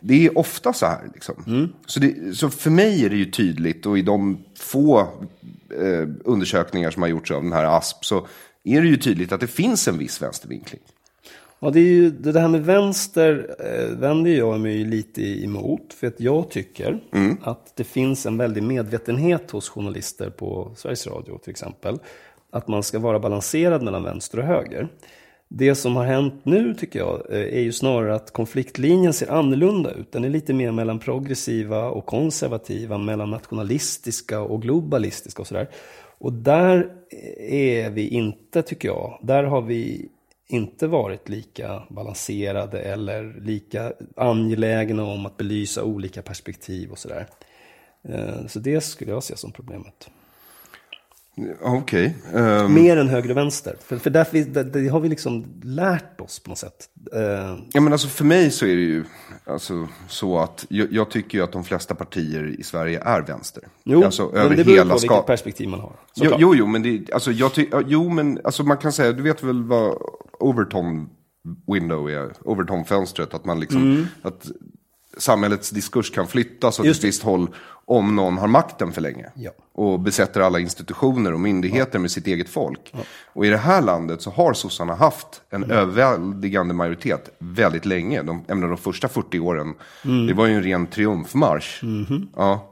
Det är ofta så här. Liksom. Så, det, så för mig är det ju tydligt och i de få eh, undersökningar som har gjorts av den här ASP så är det ju tydligt att det finns en viss vänstervinkling. Ja, det, är ju, det här med vänster eh, vänder jag mig lite emot. För att jag tycker att det finns en väldig medvetenhet hos journalister på Sveriges Radio till exempel. Att man ska vara balanserad mellan vänster och höger. Det som har hänt nu tycker jag eh, är ju snarare att konfliktlinjen ser annorlunda ut. Den är lite mer mellan progressiva och konservativa, mellan nationalistiska och globalistiska och sådär. Och där är vi inte, tycker jag, där har vi inte varit lika balanserade eller lika angelägna om att belysa olika perspektiv och sådär. Eh, så det skulle jag se som problemet. Okej. ehm, Mer än höger och vänster. För, för därför, det, det har vi liksom lärt oss på något sätt. Eh, ja, men alltså för mig så är det ju alltså, så att jag, jag tycker ju att de flesta partier i Sverige är vänster. Jo, alltså, men det beror på ska- vilket perspektiv man har. Jo, jo, jo, men det, alltså, jag ty, jo, men alltså, man kan säga, du vet väl vad Overton window är, Overton-fönstret, att man liksom, att samhällets diskurs kan flyttas åt Just ett visst håll om någon har makten för länge. Ja. Och besätter alla institutioner och myndigheter med sitt eget folk. Och i det här landet så har sossarna haft en Mm. överväldigande majoritet väldigt länge. De, de första 40 åren, Mm. det var ju en ren triumfmarsch. Mm-hmm. Ja.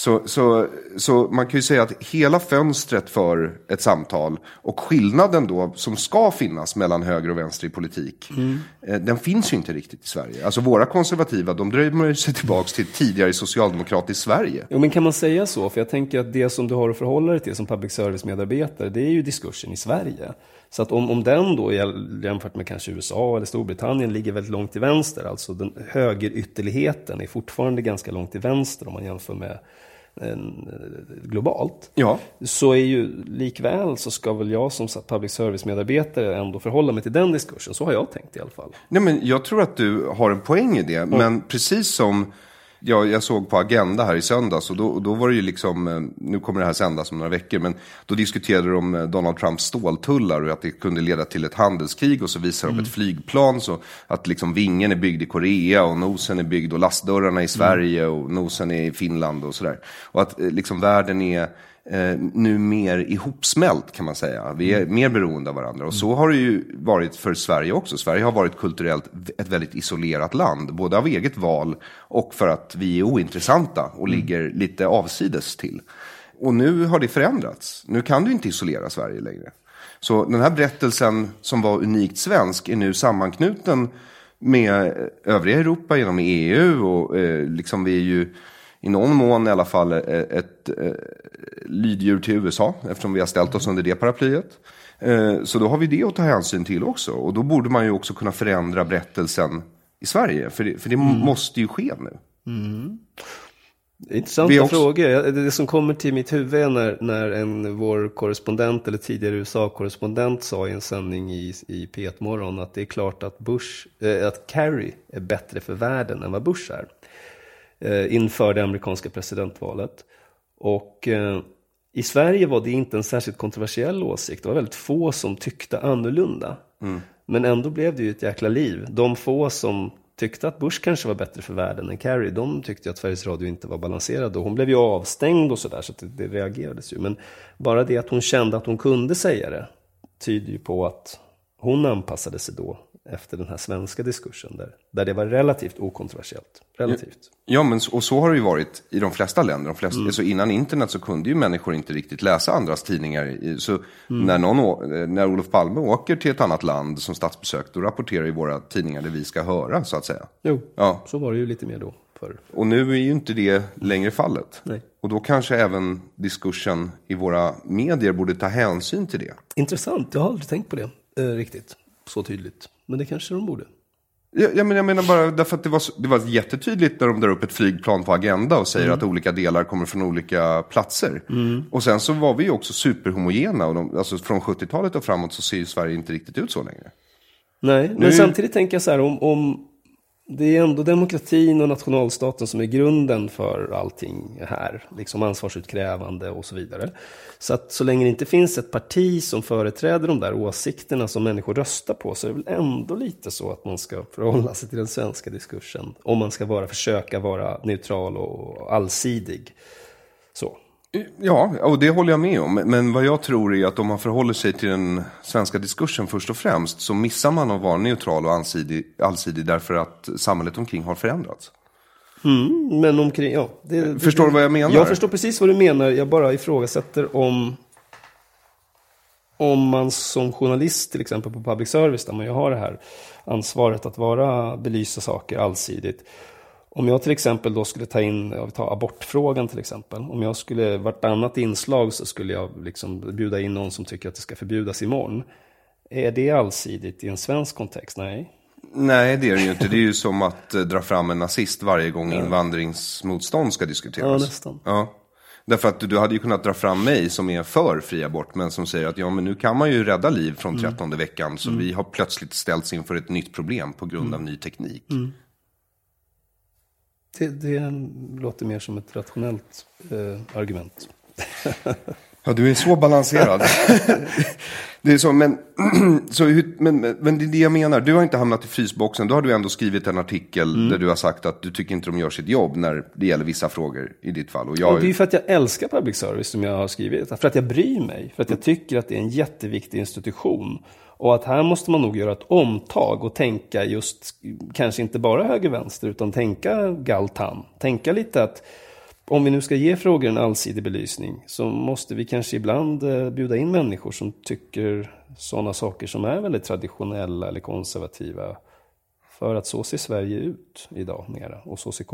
Så, så, så man kan ju säga att hela fönstret för ett samtal och skillnaden då som ska finnas mellan höger och vänster i politik, mm. den finns ju inte riktigt i Sverige. Alltså våra konservativa, de drömmer sig tillbaka till tidigare socialdemokratiskt Sverige. Jo, men kan man säga så? För jag tänker att det som du har att förhålla dig till som public service-medarbetare, det är ju diskursen i Sverige. Så att om, om den då jämfört med kanske USA eller Storbritannien ligger väldigt långt till vänster, alltså den högerytterligheten är fortfarande ganska långt till vänster om man jämför med globalt. Ja. Så är ju likväl så ska väl jag som public service-medarbetare ändå förhålla mig till den diskursen. Så har jag tänkt i alla fall. Nej, men jag tror att du har en poäng i det. Men precis som ja, jag såg på Agenda här i söndags och då, då var det ju liksom, eh, nu kommer det här sändas om några veckor, men då diskuterade de Donald Trumps ståltullar och att det kunde leda till ett handelskrig och så visar de ett flygplan så att liksom vingen är byggd i Korea och nosen är byggd och lastdörrarna i Sverige och nosen är i Finland och sådär. Och att eh, liksom världen är eh, nu mer ihopsmält kan man säga. Vi är mer beroende av varandra. Och så har det ju varit för Sverige också. Sverige har varit kulturellt ett väldigt isolerat land. Både av eget val och för att vi är ointressanta och ligger lite avsides till. Och nu har det förändrats. Nu kan du inte isolera Sverige längre. Så den här berättelsen som var unikt svensk är nu sammanknuten med övriga Europa genom EU och eh, liksom vi är ju i någon mån i alla fall ett, ett, ett lyddjur till USA eftersom vi har ställt oss under det paraplyet. Eh, så då har vi det att ta hänsyn till också. Och då borde man ju också kunna förändra berättelsen i Sverige. För det, för det mm. måste ju ske nu. Mm. Intressanta också... frågor. Det som kommer till mitt huvud är när, när en, vår korrespondent eller tidigare USA-korrespondent sa i en sändning i, i P1 Morgon att det är klart att, Bush, äh, att Kerry är bättre för världen än vad Bush är. Äh, inför det amerikanska presidentvalet. Och äh, i Sverige var det inte en särskilt kontroversiell åsikt. Det var väldigt få som tyckte annorlunda. Mm. Men ändå blev det ju ett jäkla liv. De få som tyckte att Bush kanske var bättre för världen än Carrie, de tyckte att Sveriges Radio inte var balanserad. Och hon blev ju avstängd och sådär, så, så det, det reagerades ju. Men bara det att hon kände att hon kunde säga det tyder ju på att hon anpassade sig då efter den här svenska diskursen där, där det var relativt okontroversiellt. Relativt. Ja, men, och så har det ju varit i de flesta länder. De flesta, mm. alltså innan internet så kunde ju människor inte riktigt läsa andras tidningar. Så mm. när, någon, när Olof Palme åker till ett annat land som statsbesök, då rapporterar ju våra tidningar det vi ska höra, så att säga. Jo, ja. så var det ju lite mer då. För... Och nu är ju inte det längre fallet. Nej. Och då kanske även diskursen i våra medier borde ta hänsyn till det. Intressant, jag har aldrig tänkt på det eh, riktigt så tydligt. Men det kanske de borde. Ja, jag, menar, jag menar bara därför att det var, det var jättetydligt när de drar upp ett flygplan på Agenda och säger mm. att olika delar kommer från olika platser. Mm. Och sen så var vi ju också superhomogena. Och de, alltså från 70-talet och framåt så ser ju Sverige inte riktigt ut så längre. Nej, men nu... samtidigt tänker jag så här om, om det är ändå demokratin och nationalstaten som är grunden för allting här. Liksom ansvarsutkrävande och så vidare. Så att så länge det inte finns ett parti som företräder de där åsikterna som människor röstar på så är det väl ändå lite så att man ska förhålla sig till den svenska diskursen. Om man ska vara, försöka vara neutral och allsidig. Ja, och det håller jag med om. Men vad jag tror är att om man förhåller sig till den svenska diskursen först och främst så missar man att vara neutral och allsidig, allsidig därför att samhället omkring har förändrats. Mm, men omkring, ja. Det, förstår du vad jag menar? Jag förstår precis vad du menar. Jag bara ifrågasätter om, om man som journalist till exempel på public service där man ju har det här ansvaret att vara, belysa saker allsidigt om jag till exempel då skulle ta in, jag vill ta abortfrågan till exempel. Om jag skulle, vartannat inslag så skulle jag liksom bjuda in någon som tycker att det ska förbjudas imorgon. Är det allsidigt i en svensk kontext? Nej. Nej, det är det ju inte. Det är ju som att eh, dra fram en nazist varje gång ja. invandringsmotstånd ska diskuteras. Ja, nästan. Ja. Därför att du hade ju kunnat dra fram mig som är för fri abort, men som säger att ja, men nu kan man ju rädda liv från mm. trettonde mm. veckan, så mm. vi har plötsligt ställts inför ett nytt problem på grund mm. av ny teknik. Mm. Det, det låter mer som ett rationellt eh, argument. ja, du är så balanserad. det är så, men, så, men, men det är det jag menar. Du har inte hamnat i frysboxen. Då har du ändå skrivit en artikel mm. där du har sagt att du tycker inte de gör sitt jobb när det gäller vissa frågor i ditt fall. Och, jag... och det är för att jag älskar public service som jag har skrivit. För att jag bryr mig. För att jag tycker att det är en jätteviktig institution. Och att här måste man nog göra ett omtag och tänka just, kanske inte bara höger-vänster, utan tänka Galtan. Tänka lite att om vi nu ska ge frågor en allsidig belysning så måste vi kanske ibland eh, bjuda in människor som tycker sådana saker som är väldigt traditionella eller konservativa. För att så ser Sverige ut idag mera och så ser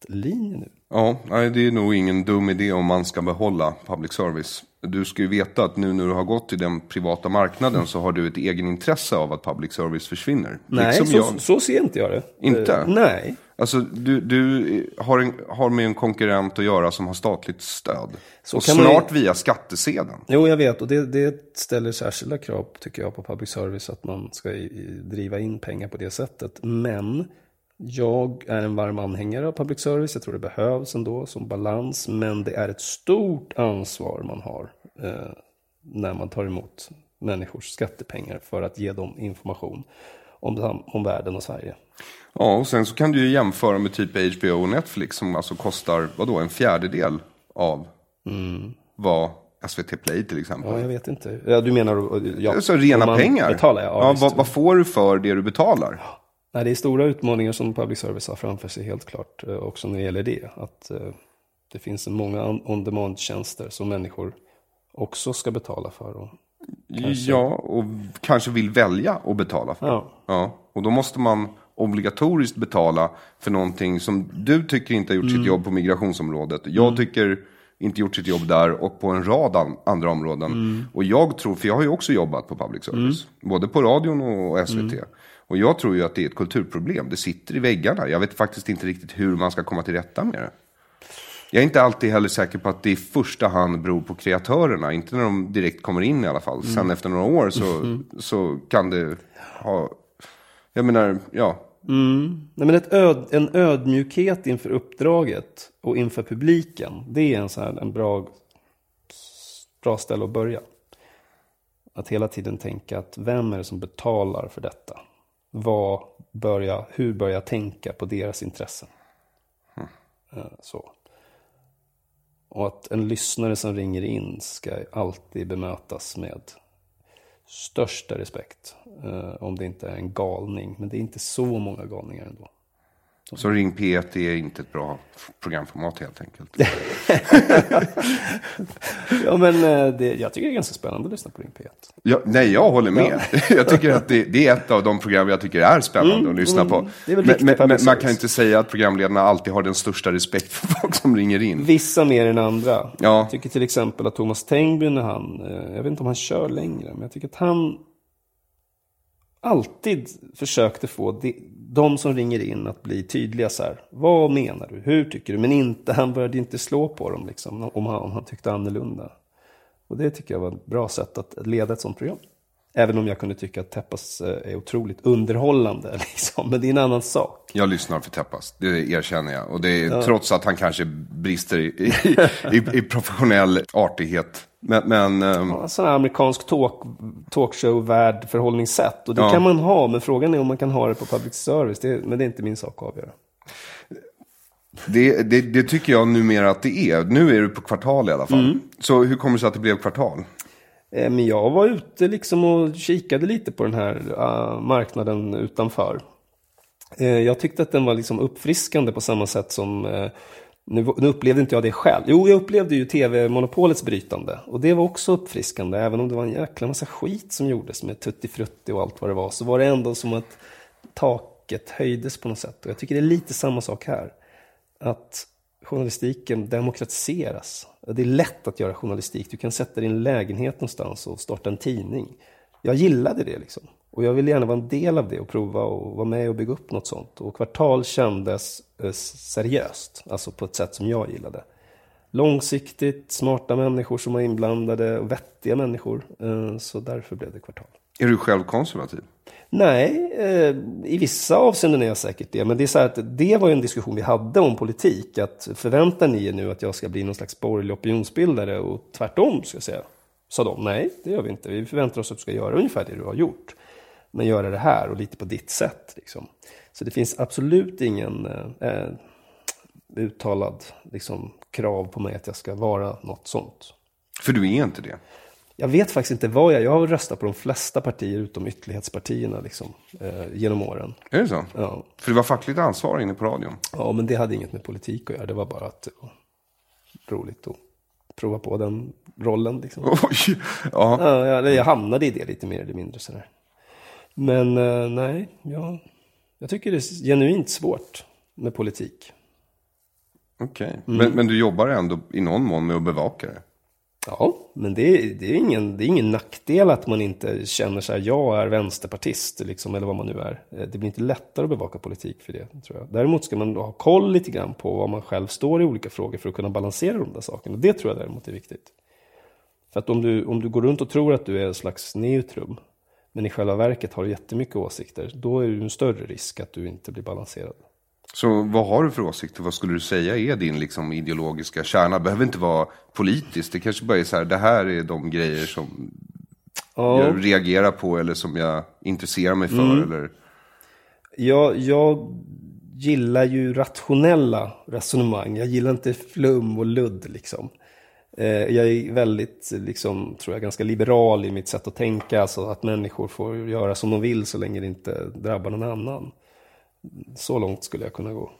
konfliktlinjen ut. Ja, det är nog ingen dum idé om man ska behålla public service du ska ju veta att nu när du har gått till den privata marknaden så har du ett egenintresse av att public service försvinner. Nej, liksom så, jag. så ser inte jag det. Inte? Uh, nej. Alltså du, du har, en, har med en konkurrent att göra som har statligt stöd. Så och snart man... via skattesedeln. Jo, jag vet. Och det, det ställer särskilda krav, tycker jag, på public service. Att man ska i, driva in pengar på det sättet. Men jag är en varm anhängare av public service. Jag tror det behövs ändå som balans. Men det är ett stort ansvar man har eh, när man tar emot människors skattepengar för att ge dem information om, om världen och Sverige. Ja, och sen så kan du ju jämföra med typ HBO och Netflix som alltså kostar, vadå, en fjärdedel av mm. vad SVT Play till exempel. Ja, jag vet inte. Ja, du menar... Ja, alltså rena pengar. Betalar, ja, ja, vad, vad, får du för det du betalar? Nej, det är stora utmaningar som public service har framför sig helt klart. Eh, också när det gäller det. Att eh, det finns många on-demand-tjänster som människor också ska betala för. Och Ja, och kanske vill välja att betala för. Ja. Ja, och då måste man obligatoriskt betala för någonting som du tycker inte har gjort Mm. sitt jobb på migrationsområdet. Jag tycker inte gjort sitt jobb där och på en rad an- andra områden. Mm. Och jag tror, för jag har ju också jobbat på public service, både på radion och SVT. Mm. Och jag tror ju att det är ett kulturproblem. Det sitter i väggarna. Jag vet faktiskt inte riktigt hur man ska komma till rätta med det. Jag är inte alltid heller säker på att det i första hand beror på kreatörerna. Inte när de direkt kommer in i alla fall. Sen efter några år så, så kan det ha... Jag menar, ja. Nej, men ett öd, en ödmjukhet inför uppdraget och inför publiken. Det är en, så här, en bra, bra ställe att börja. Att hela tiden tänka att vem är det som betalar för detta? Vad bör jag, hur bör jag tänka på deras intressen? Eh, Så. Och att en lyssnare som ringer in ska alltid bemötas med största respekt. Eh, om det inte är en galning. Men det är inte så många galningar ändå. Så Ring P1 är inte ett bra programformat helt enkelt. Ja, men eh, det, jag tycker det är ganska spännande att lyssna på Ring P1. Ja, nej, jag håller med. jag tycker att det, det är ett av de program jag tycker är spännande att lyssna på. Mm, väl men, men, men man kan inte säga att programledarna alltid har den största respekt för folk som ringer in. Vissa mer än andra. Ja. Jag tycker till exempel att Thomas Tengby när han, eh, jag vet inte om han kör längre, men jag tycker att han alltid försökte få de, som ringer in att bli tydliga så här. Vad menar du? Hur tycker du? Men inte, han började inte slå på dem liksom, om han, om han tyckte annorlunda. Och det tycker jag var ett bra sätt att leda ett sånt program. Även om jag kunde tycka att Teppas eh, är otroligt underhållande, liksom. men det är en annan sak. Jag lyssnar för Teppas, det erkänner jag. Och det är trots att han kanske brister i, i, i, i professionell artighet. Men, men ehm, Ja, sån här amerikansk talk, talkshow-värld förhållningssätt. Och det Ja. kan man ha, men frågan är om man kan ha det på public service. Det, men det är inte min sak att avgöra. det, det, det tycker jag numera att det är. Nu är du på kvartal i alla fall. Så hur kommer det sig att det blev kvartal? Eh, Men jag var ute liksom och kikade lite på den här ah, marknaden utanför. Eh, Jag tyckte att den var liksom uppfriskande på samma sätt som eh, nu, nu upplevde inte jag det själv. Jo, jag upplevde ju tv-monopolets brytande. Och det var också uppfriskande. Även om det var en jäkla massa skit som gjordes med Tutti Frutti och allt vad det var. Så var det ändå som att taket höjdes på något sätt. Och jag tycker det är lite samma sak här. Att journalistiken demokratiseras. Det är lätt att göra journalistik. Du kan sätta din lägenhet någonstans och starta en tidning. Jag gillade det liksom. Och jag ville gärna vara en del av det och prova och vara med och bygga upp något sånt. Och Kvartal kändes seriöst, alltså på ett sätt som jag gillade. Långsiktigt, smarta människor som var inblandade och vettiga människor. Eh, Så därför blev det Kvartal. Är du själv konservativ? Nej, eh, i vissa avseenden är jag säkert det. Men det är så att det var ju en diskussion vi hade om politik. Att förväntar ni er nu att jag ska bli någon slags borgerlig opinionsbildare och tvärtom, ska jag säga. Sa de, nej det gör vi inte. Vi förväntar oss att du ska göra ungefär det du har gjort. Men göra det här och lite på ditt sätt. Liksom. Så det finns absolut ingen eh, eh, uttalad liksom, krav på mig att jag ska vara något sånt. För du är inte det. Jag vet faktiskt inte vad jag... Jag har röstat på de flesta partier utom ytterlighetspartierna liksom, eh, genom åren. Är det så? Ja. För det var fackligt ansvar inne på radion. ja, men det hade inget med politik att göra. Det var bara att det var roligt att prova på den rollen. Liksom. Oj! Ja. Ja, jag, jag hamnade i det lite mer eller mindre sådär. Men eh, nej, jag, jag tycker det är genuint svårt med politik. Okej. Mm. Men, men du jobbar ändå i någon mån med att bevaka det? Ja, men det är, det, är ingen, det är ingen nackdel att man inte känner så här, jag är vänsterpartist, liksom, eller vad man nu är. Eh, Det blir inte lättare att bevaka politik för det, tror jag. Däremot ska man ha koll lite grann på vad man själv står i olika frågor för att kunna balansera de där sakerna. Det tror jag däremot är viktigt. För att om du, om du går runt och tror att du är en slags neutrum, men i själva verket har du jättemycket åsikter, då är det en större risk att du inte blir balanserad. Så vad har du för åsikter? Vad skulle du säga är din liksom, ideologiska kärna? behöver inte vara politiskt. Det kanske bara är så här, det här är de grejer som Ja. jag reagerar på eller som jag intresserar mig för. Mm. Eller... Jag, jag gillar ju rationella resonemang. Jag gillar inte flum och ludd liksom. Eh, Jag är väldigt, liksom, tror jag, ganska liberal i mitt sätt att tänka. Alltså att människor får göra som de vill så länge det inte drabbar någon annan. Så långt skulle jag kunna gå.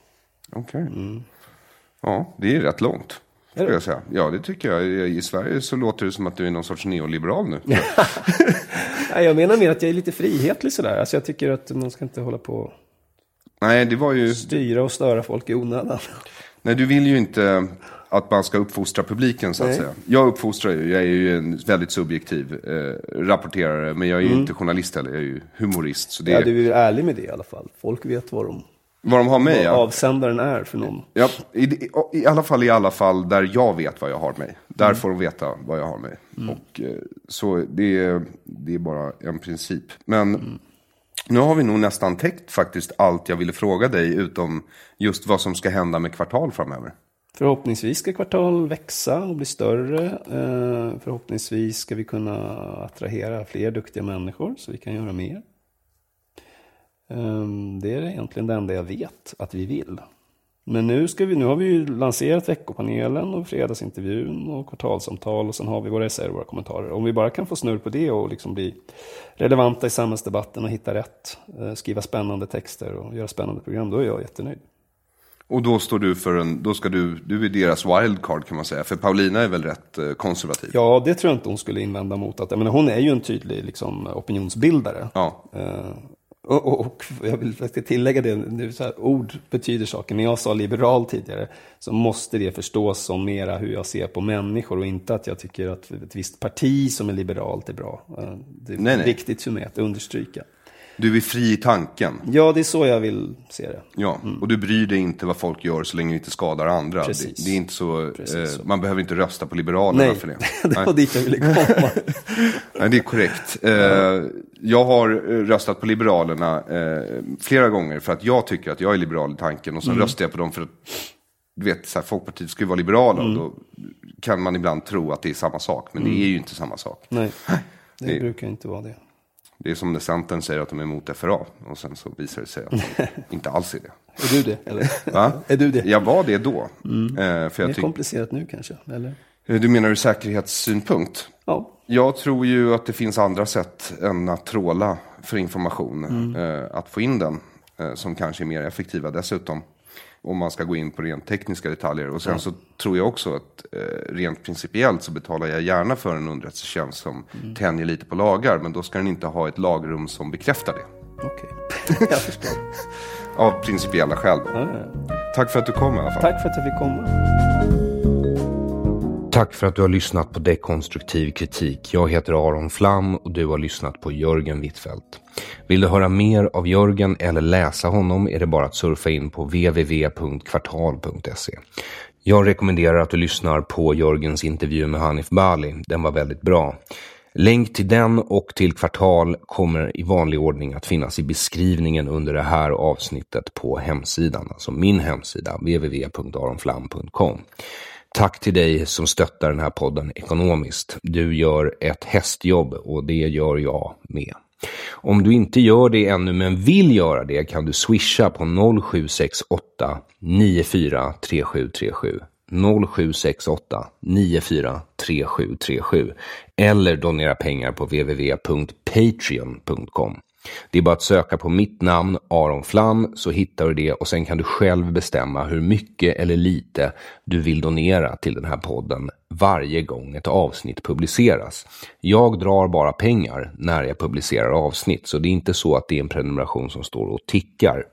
Okej. Ja, det är rätt långt. Skulle jag säga. Ja, det tycker jag. I Sverige så låter det som att du är någon sorts neoliberal nu. Nej, jag menar mer att jag är lite frihetlig sådär. Alltså jag tycker att man ska inte hålla på Nej, det var ju... styra och störa folk i onödan. Nej, du vill ju inte att man ska uppfostra publiken så att Nej. säga. Jag uppfostrar ju, jag är ju en väldigt subjektiv eh, rapporterare. Men jag är ju inte journalist heller, jag är ju humorist. Så det Ja, är du är ärlig med det i alla fall. Folk vet vad, de, vad de har med. vad Ja. avsändaren är för någon. Ja, i, i, alla fall i alla fall där jag vet vad jag har mig. Där får de veta vad jag har mig. Och, eh, så det är, det är bara en princip. Men nu har vi nog nästan täckt faktiskt allt jag ville fråga dig. Utom just vad som ska hända med kvartal framöver. Förhoppningsvis ska kvartal växa och bli större. Eh, förhoppningsvis ska vi kunna attrahera fler duktiga människor så vi kan göra mer. Ehm, det är egentligen det enda jag vet att vi vill. Men nu, ska vi, nu har vi ju lanserat veckopanelen och fredagsintervjun och kvartalsamtal och sen har vi våra essäer och våra kommentarer. Om vi bara kan få snurr på det och liksom bli relevanta i samhällsdebatten och hitta rätt, eh, skriva spännande texter och göra spännande program, då är jag jättenöjd. Och då står du för en, då ska du, du är deras wildcard kan man säga. För Paulina är väl rätt eh, konservativ? Ja, det tror jag inte hon skulle invända mot. Att, jag menar, hon är ju en tydlig liksom, opinionsbildare. Ja. Eh, och, och, och jag vill faktiskt tillägga det, nu, så här, ord betyder saker. När jag sa liberal tidigare så måste det förstås som mera hur jag ser på människor och inte att jag tycker att ett visst parti som är liberalt är bra. Eh, Det är Nej, nej. viktigt för mig att understryka. Du är fri i tanken. Ja, det är så jag vill se det. Ja, och du bryr dig inte vad folk gör så länge det inte skadar andra. Det, Precis. det är inte så, eh, så. man behöver inte rösta på Liberalerna Nej, för det. det var dit jag ville komma. Nej, det är korrekt. Eh, jag har eh, röstat på Liberalerna eh, flera gånger för att jag tycker att jag är liberal i tanken. Och sen röstar jag på dem för att, du vet, så här, Folkpartiet ska ju vara liberala. Och då kan man ibland tro att det är samma sak, men det är ju inte samma sak. Nej, det Det- brukar inte vara det. Det är som när Centern säger att de är emot FRA och sen så visar det sig att de inte alls är det. Är du det? Eller? Va? Är du det? Jag var det då. Eh, för jag tyck- komplicerat nu kanske? Eller? du menar ur säkerhetssynpunkt? Ja, Jag tror ju att det finns andra sätt än att tråla för information. Eh, att få in den. Eh, som kanske är mer effektiva dessutom. Om man ska gå in på rent tekniska detaljer. Och sen så tror jag också att eh, rent principiellt så betalar jag gärna för en underrättelsetjänst som tänjer lite på lagar. Men då ska den inte ha ett lagrum som bekräftar det. okej. jag förstår. Av principiella skäl ja. Tack för att du kom i alla fall. Tack för att jag fick komma. Tack för att du har lyssnat på Dekonstruktiv kritik. Jag heter Aron Flam och du har lyssnat på Jörgen Wittfeldt. Vill du höra mer av Jörgen eller läsa honom är det bara att surfa in på www.kvartal.se. Jag rekommenderar att du lyssnar på Jörgens intervju med Hanif Bali. Den var väldigt bra. Länk till den och till Kvartal kommer i vanlig ordning att finnas i beskrivningen under det här avsnittet på hemsidan, alltså min hemsida www.aronflam.com. Tack till dig som stöttar den här podden ekonomiskt. Du gör ett hästjobb och det gör jag med. Om du inte gör det ännu men vill göra det kan du swisha på 0768 943737. 0768 943737 eller donera pengar på www.patreon.com. Det är bara att söka på mitt namn, Aron Flam, så hittar du det och sen kan du själv bestämma hur mycket eller lite du vill donera till den här podden varje gång ett avsnitt publiceras. Jag drar bara pengar när jag publicerar avsnitt, så det är inte så att det är en prenumeration som står och tickar.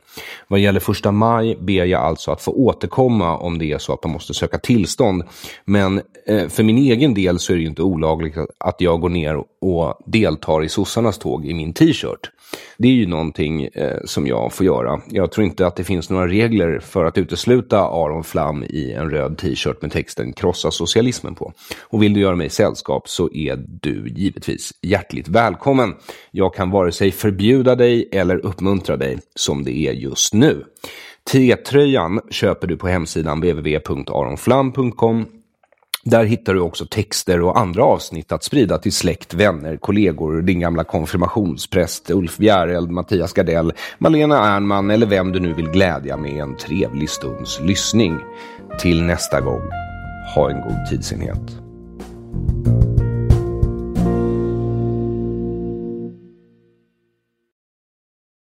Vad gäller första maj ber jag alltså att få återkomma om det är så att man måste söka tillstånd. Men eh, för min egen del så är det ju inte olagligt att jag går ner och deltar i sossarnas tåg i min t-shirt. Det är ju någonting eh, som jag får göra. Jag tror inte att det finns några regler för att utesluta Aron Flam i en röd t-shirt med texten “Krossa entusiasmen på. Och vill du göra mig sällskap så är du givetvis hjärtligt välkommen. Jag kan vare sig förbjuda dig eller uppmuntra dig som det är just nu. T-tröjan köper du på hemsidan www.aronflam.com där hittar du också texter och andra avsnitt att sprida till släkt, vänner, kollegor, din gamla konfirmationspräst Ulf Bjäreld, Mattias Gardell, Malena Ernman eller vem du nu vill glädja med en trevlig stunds lyssning. Till nästa gång, ha en god tidsenhet.